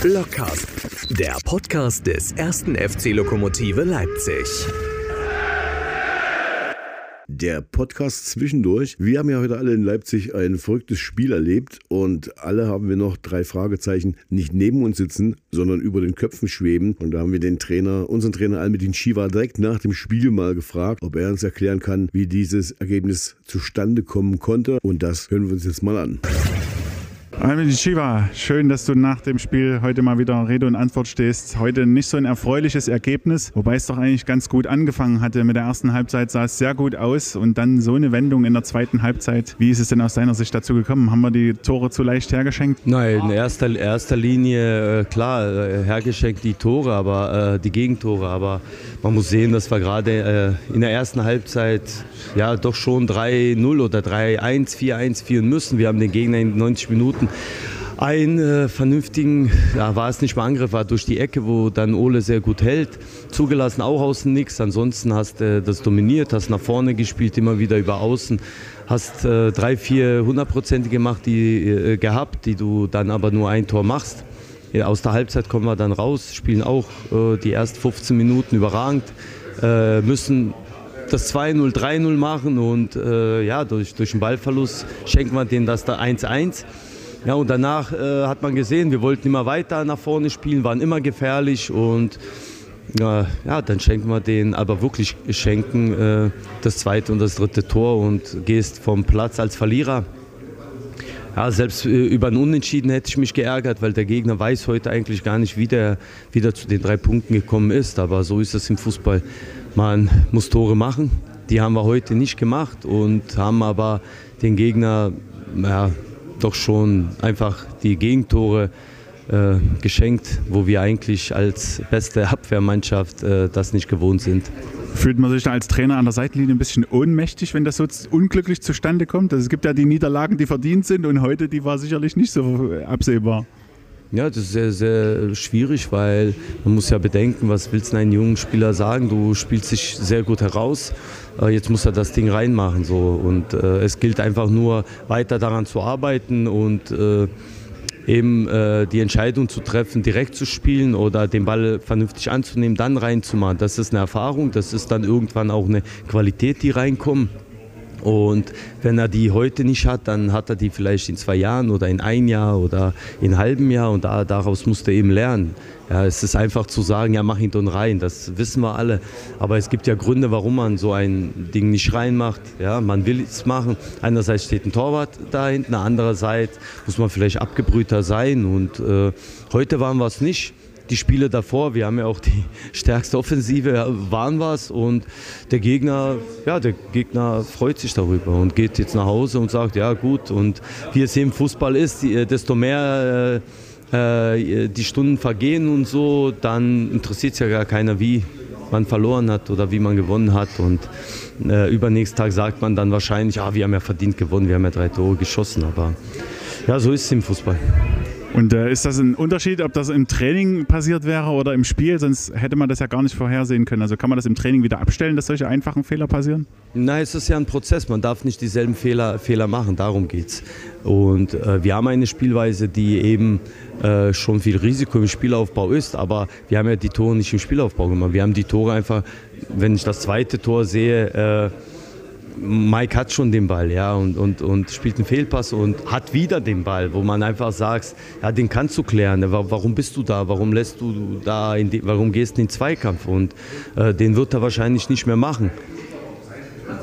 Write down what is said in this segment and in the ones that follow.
Blockcast, der Podcast des ersten FC Lokomotive Leipzig. Der Podcast zwischendurch. Wir haben ja heute alle in Leipzig ein verrücktes Spiel erlebt und alle haben wir noch drei Fragezeichen nicht neben uns sitzen, sondern über den Köpfen schweben. Und da haben wir den Trainer, unseren Trainer Almedin Shiva, direkt nach dem Spiel mal gefragt, ob er uns erklären kann, wie dieses Ergebnis zustande kommen konnte. Und das hören wir uns jetzt mal an. Almedi Shiva, schön, dass du nach dem Spiel heute mal wieder Rede und Antwort stehst. Heute nicht so ein erfreuliches Ergebnis, wobei es doch eigentlich ganz gut angefangen hatte. Mit der ersten Halbzeit sah es sehr gut aus und dann so eine Wendung in der zweiten Halbzeit. Wie ist es denn aus deiner Sicht dazu gekommen? Haben wir die Tore zu leicht hergeschenkt? Nein, in erster, erster Linie, äh, klar, äh, hergeschenkt die Tore, aber äh, die Gegentore. Aber man muss sehen, dass wir gerade in der ersten Halbzeit ja doch schon 3-0 oder 3-1, 4-1 führen müssen. Wir haben den Gegner in 90 Minuten einen äh, vernünftigen, ja, war es nicht mal Angriff, war durch die Ecke, wo dann Ole sehr gut hält. Zugelassen auch außen nichts. Ansonsten hast du äh, das dominiert, hast nach vorne gespielt, immer wieder über außen. Hast äh, drei, vier hundertprozentige gemacht, die äh, gehabt, die du dann aber nur ein Tor machst. Aus der Halbzeit kommen wir dann raus, spielen auch äh, die ersten 15 Minuten überragend, äh, müssen das 2-0, 3-0 machen und ja, durch, durch den Ballverlust schenken wir denen das da 1-1. Ja, und danach äh, hat man gesehen, wir wollten immer weiter nach vorne spielen, waren immer gefährlich und ja, ja dann schenken wir den, aber wirklich schenken äh, das zweite und das dritte Tor und gehst vom Platz als Verlierer. Ja, selbst äh, über einen Unentschieden hätte ich mich geärgert, weil der Gegner weiß heute eigentlich gar nicht, wie der wieder zu den drei Punkten gekommen ist. Aber so ist es im Fußball. Man muss Tore machen. Die haben wir heute nicht gemacht und haben aber den Gegner ja, doch schon einfach die Gegentore äh, geschenkt, wo wir eigentlich als beste Abwehrmannschaft äh, das nicht gewohnt sind. Fühlt man sich da als Trainer an der Seitenlinie ein bisschen ohnmächtig, wenn das so unglücklich zustande kommt? Also es gibt ja die Niederlagen, die verdient sind und heute, die war sicherlich nicht so absehbar. Ja, das ist sehr, sehr schwierig, weil man muss ja bedenken, was willst du einem jungen Spieler sagen? Du spielst dich sehr gut heraus, äh, jetzt muss er das Ding reinmachen. So. Und äh, es gilt einfach nur weiter daran zu arbeiten und äh, eben äh, die Entscheidung zu treffen, direkt zu spielen oder den Ball vernünftig anzunehmen, dann reinzumachen. Das ist eine Erfahrung, das ist dann irgendwann auch eine Qualität, die reinkommt. Und wenn er die heute nicht hat, dann hat er die vielleicht in zwei Jahren oder in ein Jahr oder in einem halben Jahr und da, daraus musst du eben lernen. Ja, es ist einfach zu sagen, ja, mach ihn dann rein, das wissen wir alle. Aber es gibt ja Gründe, warum man so ein Ding nicht reinmacht. Ja, man will es machen. Einerseits steht ein Torwart da hinten, andererseits muss man vielleicht abgebrühter sein. Und äh, heute waren wir es nicht die Spiele davor, wir haben ja auch die stärkste Offensive, waren was. Und der Gegner, ja, der Gegner freut sich darüber und geht jetzt nach Hause und sagt, ja gut. Und wie es im Fußball ist, desto mehr äh, äh, die Stunden vergehen und so, dann interessiert es ja gar keiner, wie man verloren hat oder wie man gewonnen hat. Und äh, übernächsten Tag sagt man dann wahrscheinlich, ah, wir haben ja verdient gewonnen, wir haben ja drei Tore geschossen, aber ja, so ist es im Fußball. Und äh, ist das ein Unterschied, ob das im Training passiert wäre oder im Spiel? Sonst hätte man das ja gar nicht vorhersehen können. Also kann man das im Training wieder abstellen, dass solche einfachen Fehler passieren? Nein, es ist ja ein Prozess. Man darf nicht dieselben Fehler, Fehler machen. Darum geht es. Und äh, wir haben eine Spielweise, die eben äh, schon viel Risiko im Spielaufbau ist. Aber wir haben ja die Tore nicht im Spielaufbau gemacht. Wir haben die Tore einfach, wenn ich das zweite Tor sehe, äh, Mike hat schon den Ball, ja, und, und, und spielt einen Fehlpass und hat wieder den Ball, wo man einfach sagt, ja, den kannst du klären. Warum bist du da? Warum lässt du da, die, warum gehst du in den Zweikampf? Und äh, den wird er wahrscheinlich nicht mehr machen.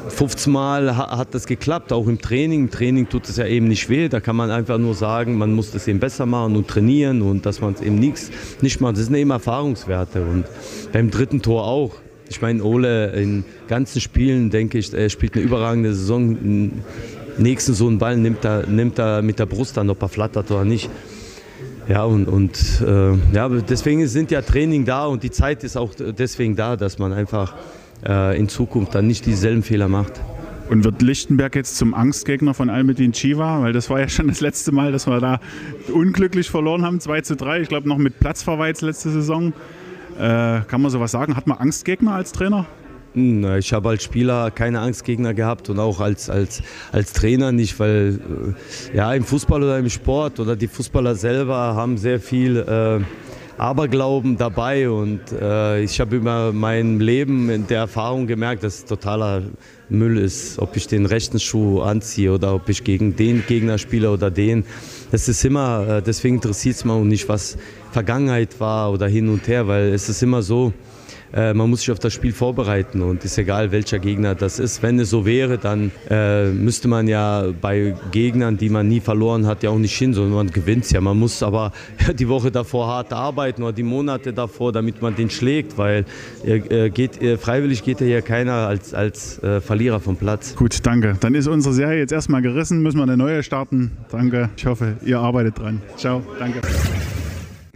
15 Mal hat das geklappt, auch im Training. Im Training tut es ja eben nicht weh. Da kann man einfach nur sagen, man muss das eben besser machen und trainieren und dass man es eben nichts nicht macht. Das sind eben Erfahrungswerte. Und beim dritten Tor auch. Ich meine, Ole in ganzen Spielen, denke ich, er spielt eine überragende Saison. Nächsten so einen Ball nimmt er, nimmt er mit der Brust an, ob er flattert oder nicht. Ja, und, und äh, ja, deswegen sind ja Training da und die Zeit ist auch deswegen da, dass man einfach äh, in Zukunft dann nicht dieselben Fehler macht. Und wird Lichtenberg jetzt zum Angstgegner von Almedin Chiva? Weil das war ja schon das letzte Mal, dass wir da unglücklich verloren haben, 2 zu 3. Ich glaube noch mit Platzverweis letzte Saison. Äh, kann man sowas sagen? Hat man Angstgegner als Trainer? Ich habe als Spieler keine Angstgegner gehabt und auch als, als, als Trainer nicht, weil äh, ja, im Fußball oder im Sport oder die Fußballer selber haben sehr viel äh, Aberglauben dabei und äh, ich habe über mein Leben in der Erfahrung gemerkt, dass es totaler Müll ist, ob ich den rechten Schuh anziehe oder ob ich gegen den Gegner spiele oder den. Das ist immer, äh, deswegen interessiert es mich auch nicht, was Vergangenheit war oder hin und her, weil es ist immer so, äh, man muss sich auf das Spiel vorbereiten und ist egal, welcher Gegner das ist. Wenn es so wäre, dann äh, müsste man ja bei Gegnern, die man nie verloren hat, ja auch nicht hin, sondern man gewinnt ja. Man muss aber die Woche davor hart arbeiten oder die Monate davor, damit man den schlägt, weil äh, geht, äh, freiwillig geht ja hier keiner als, als äh, Verlierer vom Platz. Gut, danke. Dann ist unsere Serie jetzt erstmal gerissen, müssen wir eine neue starten. Danke. Ich hoffe, ihr arbeitet dran. Ciao, danke.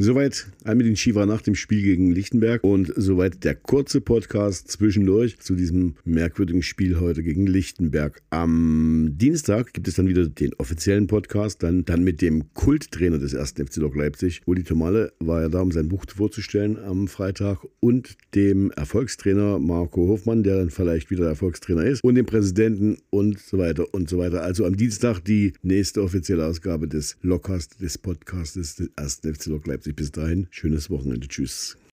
Soweit Almedin Shiva nach dem Spiel gegen Lichtenberg und soweit der kurze Podcast zwischendurch zu diesem merkwürdigen Spiel heute gegen Lichtenberg. Am Dienstag gibt es dann wieder den offiziellen Podcast, dann, dann mit dem Kulttrainer des ersten FC Lok Leipzig. Uli Tomale war ja da, um sein Buch vorzustellen am Freitag und dem Erfolgstrainer Marco Hofmann, der dann vielleicht wieder Erfolgstrainer ist und dem Präsidenten und so weiter und so weiter. Also am Dienstag die nächste offizielle Ausgabe des Lokcast, des Podcastes des ersten FC Lok Leipzig. Bis dahin, schönes Wochenende. Tschüss.